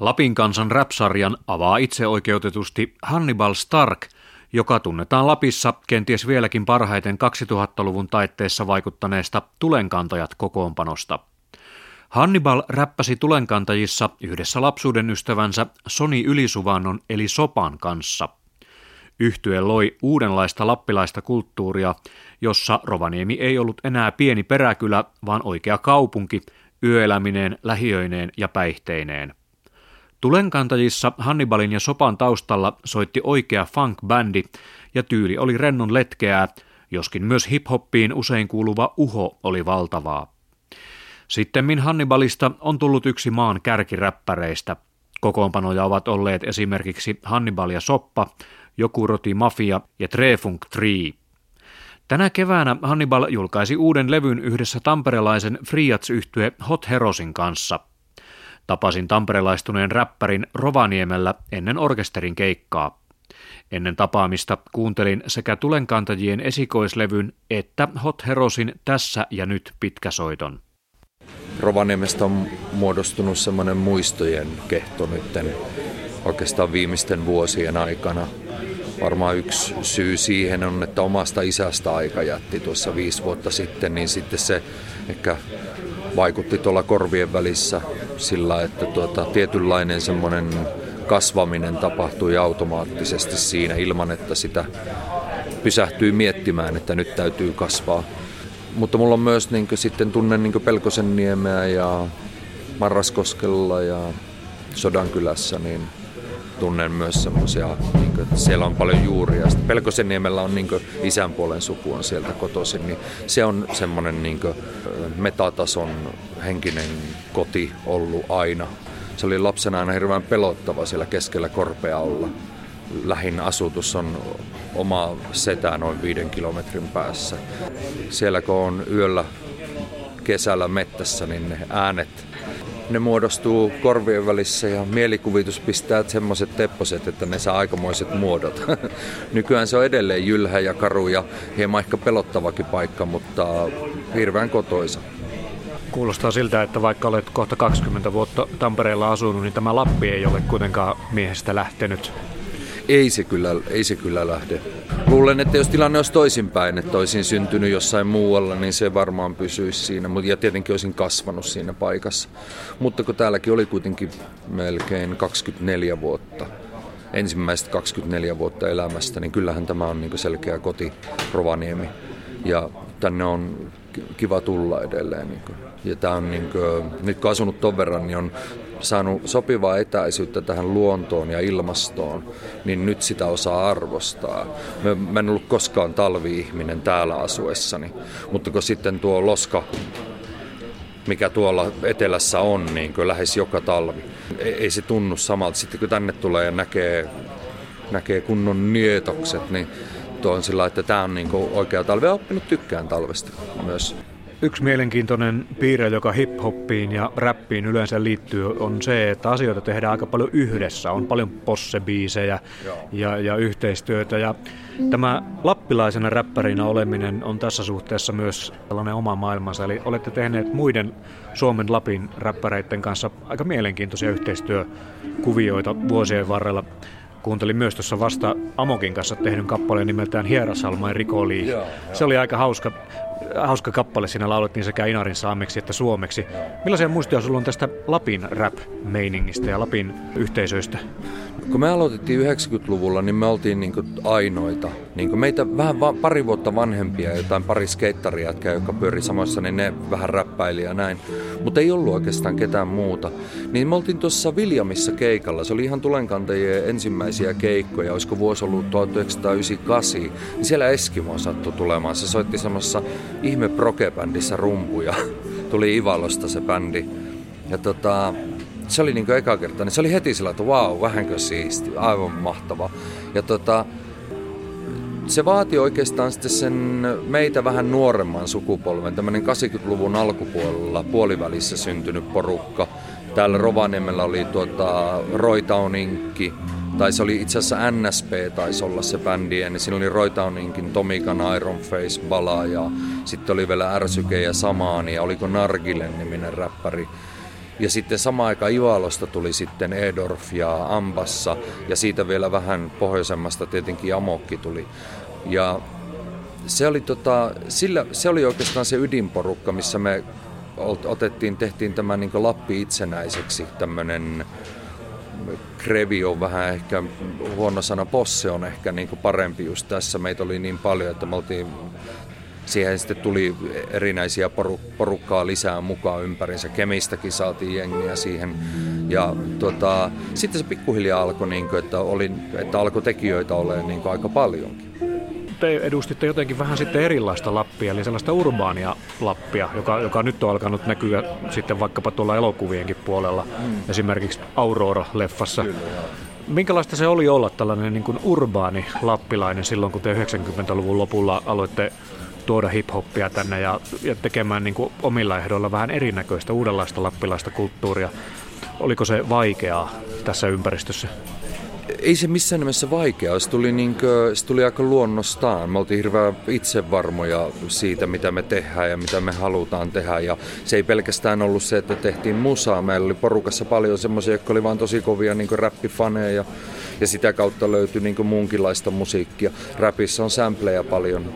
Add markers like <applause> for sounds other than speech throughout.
Lapin kansan rap-sarjan avaa itseoikeutetusti Hannibal Stark, joka tunnetaan Lapissa kenties vieläkin parhaiten 2000-luvun taitteessa vaikuttaneesta tulenkantajat kokoonpanosta. Hannibal räppäsi tulenkantajissa yhdessä lapsuuden ystävänsä Soni Ylisuvannon eli Sopan kanssa. Yhtye loi uudenlaista lappilaista kulttuuria, jossa Rovaniemi ei ollut enää pieni peräkylä, vaan oikea kaupunki, yöelämineen, lähiöineen ja päihteineen – Tulenkantajissa Hannibalin ja Sopan taustalla soitti oikea funk-bändi ja tyyli oli rennon letkeää, joskin myös hiphoppiin usein kuuluva uho oli valtavaa. Sittemmin Hannibalista on tullut yksi maan kärkiräppäreistä. Kokoonpanoja ovat olleet esimerkiksi Hannibal ja Soppa, Joku Roti Mafia ja Trefunk Tree. Tänä keväänä Hannibal julkaisi uuden levyn yhdessä tamperelaisen Friats-yhtye Hot Herosin kanssa – Tapasin tamperelaistuneen räppärin Rovaniemellä ennen orkesterin keikkaa. Ennen tapaamista kuuntelin sekä tulenkantajien esikoislevyn että Hot Herosin Tässä ja nyt pitkäsoiton. Rovaniemestä on muodostunut semmoinen muistojen kehto nytten oikeastaan viimeisten vuosien aikana. Varmaan yksi syy siihen on, että omasta isästä aika jätti tuossa viisi vuotta sitten, niin sitten se ehkä vaikutti tuolla korvien välissä sillä, että tuota, tietynlainen semmoinen kasvaminen tapahtui automaattisesti siinä ilman, että sitä pysähtyy miettimään, että nyt täytyy kasvaa. Mutta mulla on myös niin kuin, sitten tunnen niin Pelkosen niemeä ja Marraskoskella ja Sodankylässä, niin tunnen myös semmoisia, niin siellä on paljon juuria. Sitten Pelkosenniemellä on niin isän puolen suku on sieltä kotoisin, niin se on semmoinen niin metatason henkinen koti ollut aina. Se oli lapsena aina hirveän pelottava siellä keskellä korpea olla. Lähin asutus on oma setä noin viiden kilometrin päässä. Siellä kun on yöllä kesällä mettässä, niin ne äänet ne muodostuu korvien välissä ja mielikuvitus pistää semmoiset tepposet, että ne saa aikamoiset muodot. <laughs> Nykyään se on edelleen jylhä ja karu ja hieman ehkä pelottavakin paikka, mutta hirveän kotoisa. Kuulostaa siltä, että vaikka olet kohta 20 vuotta Tampereella asunut, niin tämä Lappi ei ole kuitenkaan miehestä lähtenyt. Ei se kyllä, ei se kyllä lähde. Luulen, että jos tilanne olisi toisinpäin, että olisin syntynyt jossain muualla, niin se varmaan pysyisi siinä. Ja tietenkin olisin kasvanut siinä paikassa. Mutta kun täälläkin oli kuitenkin melkein 24 vuotta, ensimmäiset 24 vuotta elämästä, niin kyllähän tämä on niin selkeä koti Rovaniemi. Ja tänne on kiva tulla edelleen. Niin ja tämä on niin kuin, nyt kun asunut ton verran, niin on saanut sopivaa etäisyyttä tähän luontoon ja ilmastoon, niin nyt sitä osaa arvostaa. Mä, mä en ollut koskaan talvi-ihminen täällä asuessani, mutta kun sitten tuo loska, mikä tuolla etelässä on, niin kuin lähes joka talvi, ei, ei se tunnu samalta. Sitten kun tänne tulee ja näkee, näkee kunnon nietokset, niin tuo on sillä että tämä on niin oikea talvi. Olen oppinut tykkään talvesta myös. Yksi mielenkiintoinen piirre, joka hip-hoppiin ja räppiin yleensä liittyy, on se, että asioita tehdään aika paljon yhdessä. On paljon possebiisejä ja, ja yhteistyötä. Ja tämä lappilaisena räppärinä oleminen on tässä suhteessa myös tällainen oma maailmansa. Eli olette tehneet muiden Suomen Lapin räppäreiden kanssa aika mielenkiintoisia yhteistyökuvioita vuosien varrella. Kuuntelin myös tuossa vasta Amokin kanssa tehdyn kappaleen nimeltään Hierasalma ja Rikoli. Se oli aika hauska hauska kappale. Siinä laulettiin sekä Inarin saameksi että suomeksi. Millaisia muistia sulla on tästä Lapin rap-meiningistä ja Lapin yhteisöistä? Kun me aloitettiin 90-luvulla, niin me oltiin niin ainoita. Niin meitä vähän va- pari vuotta vanhempia, jotain pari skeittaria, jotka pyöri samassa, niin ne vähän räppäili ja näin. Mutta ei ollut oikeastaan ketään muuta. Niin me oltiin tuossa Viljamissa keikalla. Se oli ihan tulenkantajien ensimmäisiä keikkoja. Olisiko vuosi ollut 1998. Niin siellä Eskimo sattui tulemaan. Se soitti samassa ihme prokebändissä rumpuja. <laughs> Tuli Ivalosta se bändi. Ja tota, se oli niin eka kerta, niin se oli heti sillä, että vau, wow, vähänkö siisti, aivan mahtava. Ja tota, se vaati oikeastaan sitten sen meitä vähän nuoremman sukupolven, tämmöinen 80-luvun alkupuolella puolivälissä syntynyt porukka. Täällä Rovaniemellä oli tuota, Roitauninki, tai se oli itse asiassa NSP taisi olla se bändi, niin siinä oli Roitauninkin, Tomikan, Iron Face, Bala ja sitten oli vielä Ärsyke ja Samaani ja oliko Nargilen niminen räppäri. Ja sitten samaan aikaan Ivalosta tuli sitten Edorf ja Ambassa ja siitä vielä vähän pohjoisemmasta tietenkin Amokki tuli. Ja se oli, tota, sillä, se oli oikeastaan se ydinporukka, missä me otettiin, tehtiin tämä niin Lappi itsenäiseksi, tämmöinen Krevi on vähän ehkä huono sana, Posse on ehkä niin parempi just tässä. Meitä oli niin paljon, että me oltiin siihen sitten tuli erinäisiä porukkaa lisää mukaan ympärinsä. Kemistäkin saatiin jengiä siihen. Ja tota, sitten se pikkuhiljaa alkoi, niin kuin, että, oli, että alkoi tekijöitä olemaan niin aika paljonkin te edustitte jotenkin vähän sitten erilaista Lappia, eli sellaista urbaania Lappia, joka, joka nyt on alkanut näkyä sitten vaikkapa tuolla elokuvienkin puolella, mm. esimerkiksi Aurora-leffassa. Kyllä, Minkälaista se oli olla tällainen niin kuin urbaani lappilainen silloin, kun te 90-luvun lopulla aloitte tuoda hip-hoppia tänne ja, ja tekemään niin kuin omilla ehdoilla vähän erinäköistä, uudenlaista lappilaista kulttuuria. Oliko se vaikeaa tässä ympäristössä? Ei se missään nimessä vaikeaa. Se tuli, niin kuin, se tuli aika luonnostaan. Me oltiin hirveän itsevarmoja siitä, mitä me tehdään ja mitä me halutaan tehdä. Ja se ei pelkästään ollut se, että tehtiin musaa. Meillä oli porukassa paljon semmoisia, jotka oli vaan tosi kovia niin räppifaneja. Ja sitä kautta löytyi niin muunkinlaista musiikkia. Räpissä on sampleja paljon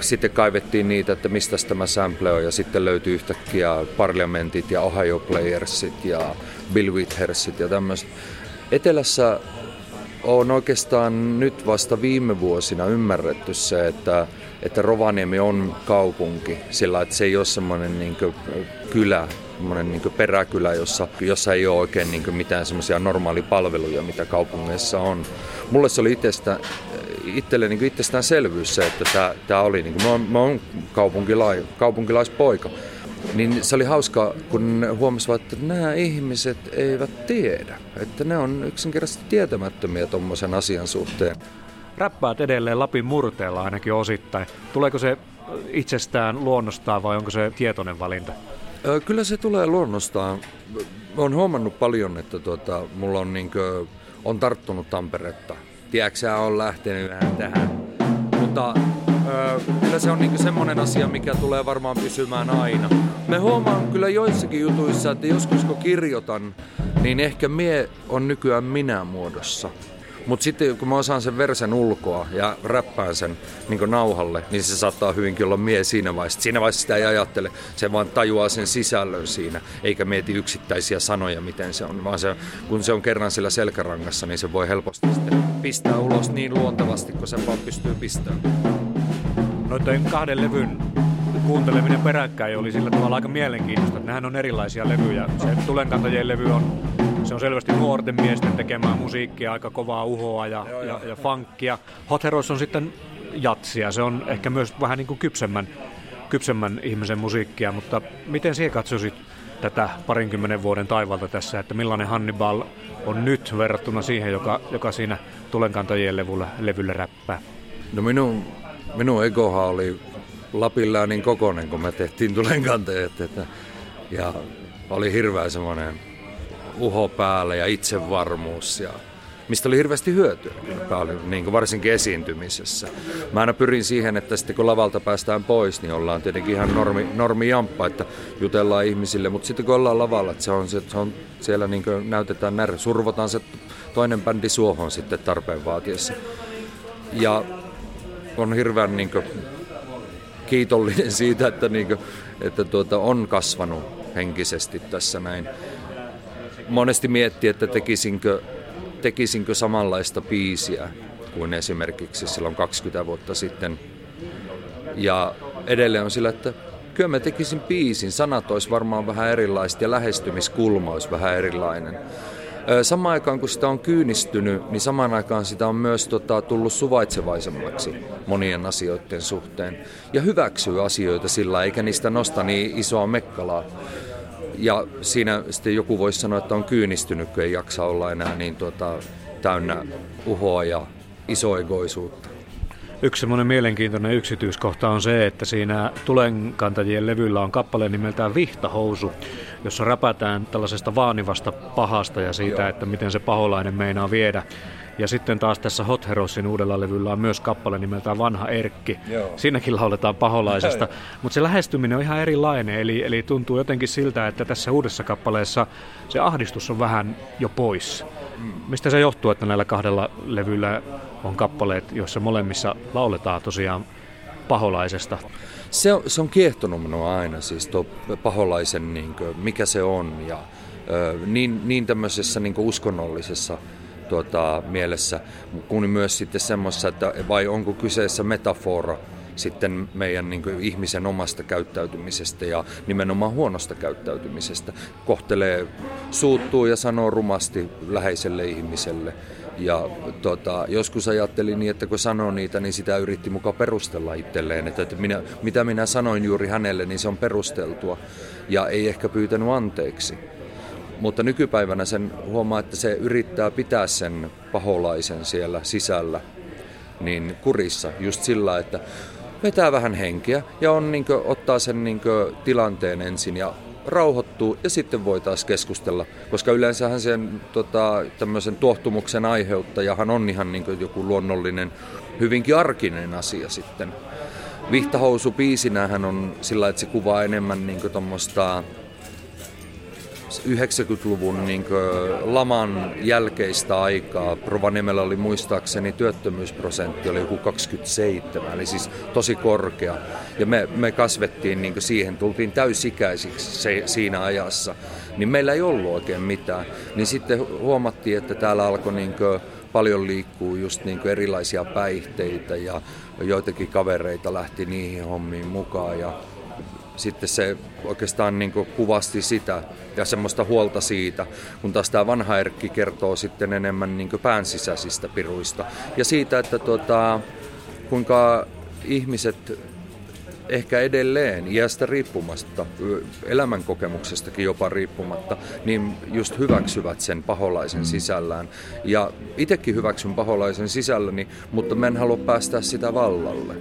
sitten kaivettiin niitä, että mistä tämä sample on, ja sitten löytyi yhtäkkiä Parlamentit ja Ohio Playersit ja Bill Withersit ja tämmöiset. Etelässä on oikeastaan nyt vasta viime vuosina ymmärretty se, että, että Rovaniemi on kaupunki, sillä että se ei ole semmoinen niin kylä, semmoinen niin peräkylä, jossa, jossa ei ole oikein niin mitään semmoisia normaalipalveluja, mitä kaupungeissa on. Mulle se oli itsestä, itselle niin itsestäänselvyys se, että tämä, tämä oli, niin kuin, mä, oon, mä oon kaupunkilai, kaupunkilaispoika, niin se oli hauska, kun huomasivat, että nämä ihmiset eivät tiedä. Että ne on yksinkertaisesti tietämättömiä tuommoisen asian suhteen. Räppäät edelleen Lapin murteella ainakin osittain. Tuleeko se itsestään luonnostaan vai onko se tietoinen valinta? Kyllä se tulee luonnostaan. Olen huomannut paljon, että tuota, mulla on, niin kuin, on tarttunut Tamperetta. Tiedätkö, on lähtenyt vähän tähän. Mutta kyllä se on niinku semmoinen asia, mikä tulee varmaan pysymään aina. Me huomaan kyllä joissakin jutuissa, että joskus kun kirjoitan, niin ehkä mie on nykyään minä muodossa. Mutta sitten kun mä osaan sen versen ulkoa ja räppään sen niin nauhalle, niin se saattaa hyvinkin olla mie siinä vaiheessa. Siinä vaiheessa sitä ei ajattele, se vaan tajuaa sen sisällön siinä, eikä mieti yksittäisiä sanoja, miten se on. Vaan se, kun se on kerran sillä selkärangassa, niin se voi helposti sitten pistää ulos niin luontevasti, kun se vaan pystyy pistämään noiden kahden levyn kuunteleminen peräkkäin oli sillä tavalla aika mielenkiintoista. Nehän on erilaisia levyjä. Se Tulenkantajien levy on, se on selvästi nuorten miesten tekemää musiikkia, aika kovaa uhoa ja, joo, ja, ja funkia. Hot Heroes on sitten jatsia. Se on ehkä myös vähän niin kuin kypsemmän, kypsemmän ihmisen musiikkia, mutta miten siihen katsoisit tätä parinkymmenen vuoden taivalta tässä, että millainen Hannibal on nyt verrattuna siihen, joka, joka siinä Tulenkantajien levyllä, levyllä räppää? No minun minun egohan oli Lapilla niin kokonen, kun me tehtiin tulenkanteet. Että, ja oli hirveä semmoinen uho päällä ja itsevarmuus. Ja, mistä oli hirveästi hyötyä, paljon, niin kuin varsinkin esiintymisessä. Mä aina pyrin siihen, että sitten kun lavalta päästään pois, niin ollaan tietenkin ihan normi, normi jamppa, että jutellaan ihmisille, mutta sitten kun ollaan lavalla, että se on, se on siellä niin kuin näytetään när, survotaan se toinen bändi suohon sitten tarpeen vaatiessa. Ja on hirveän niin kuin, kiitollinen siitä, että, niin kuin, että tuota, on kasvanut henkisesti tässä näin. Monesti mietti, että tekisinkö, tekisinkö samanlaista biisiä kuin esimerkiksi silloin 20 vuotta sitten. Ja edelleen on sillä, että kyllä mä tekisin biisin, sanat olisi varmaan vähän erilaiset ja lähestymiskulma olisi vähän erilainen. Samaan aikaan kun sitä on kyynistynyt, niin samaan aikaan sitä on myös tota, tullut suvaitsevaisemmaksi monien asioiden suhteen. Ja hyväksyy asioita sillä, eikä niistä nosta niin isoa mekkalaa. Ja siinä sitten joku voisi sanoa, että on kyynistynyt, kun ei jaksa olla enää niin tota, täynnä uhoa ja isoegoisuutta. Yksi semmoinen mielenkiintoinen yksityiskohta on se, että siinä tulenkantajien levyllä on kappale nimeltään Vihtahousu, jossa räpätään tällaisesta vaanivasta pahasta ja siitä, että miten se paholainen meinaa viedä. Ja sitten taas tässä Hot Heroesin uudella levyllä on myös kappale nimeltään Vanha Erkki. Joo. Siinäkin lauletaan paholaisesta. <laughs> Mutta se lähestyminen on ihan erilainen, eli, eli tuntuu jotenkin siltä, että tässä uudessa kappaleessa se ahdistus on vähän jo pois. Mm. Mistä se johtuu, että näillä kahdella levyllä on kappaleet, joissa molemmissa lauletaan tosiaan paholaisesta? Se on, se on kiehtonut minua aina, siis tuo paholaisen, niin kuin, mikä se on. Ja, niin, niin tämmöisessä niin uskonnollisessa tuota, mielessä, kuin myös sitten semmoisessa, että vai onko kyseessä metafora sitten meidän niin kuin, ihmisen omasta käyttäytymisestä ja nimenomaan huonosta käyttäytymisestä. Kohtelee, suuttuu ja sanoo rumasti läheiselle ihmiselle. Ja tota, joskus ajattelin niin, että kun sanoo niitä, niin sitä yritti mukaan perustella itselleen. Että, että minä, mitä minä sanoin juuri hänelle, niin se on perusteltua. Ja ei ehkä pyytänyt anteeksi. Mutta nykypäivänä sen huomaa, että se yrittää pitää sen paholaisen siellä sisällä niin kurissa just sillä, että vetää vähän henkeä ja on, niin kuin, ottaa sen niin kuin, tilanteen ensin ja rauhoittuu ja sitten voi taas keskustella, koska yleensähän sen tota, tämmöisen tuohtumuksen aiheuttajahan on ihan niin joku luonnollinen, hyvinkin arkinen asia sitten. Vihtahousu biisinähän on sillä, että se kuvaa enemmän niin kuin 90-luvun niin laman jälkeistä aikaa. Rovaniemellä oli muistaakseni työttömyysprosentti oli joku 27, eli siis tosi korkea. Ja me, me kasvettiin niin siihen, tultiin täysikäisiksi se, siinä ajassa. Niin meillä ei ollut oikein mitään. Niin sitten huomattiin, että täällä alkoi niin paljon liikkuu just niin erilaisia päihteitä ja joitakin kavereita lähti niihin hommiin mukaan. Ja sitten se oikeastaan niin kuvasti sitä ja semmoista huolta siitä, kun taas tämä vanha Erkki kertoo sitten enemmän niin pään sisäisistä piruista ja siitä, että tuota, kuinka ihmiset ehkä edelleen iästä riippumatta, elämänkokemuksestakin jopa riippumatta, niin just hyväksyvät sen paholaisen sisällään. Ja itsekin hyväksyn paholaisen sisälläni, mutta mä en halua päästä sitä vallalle.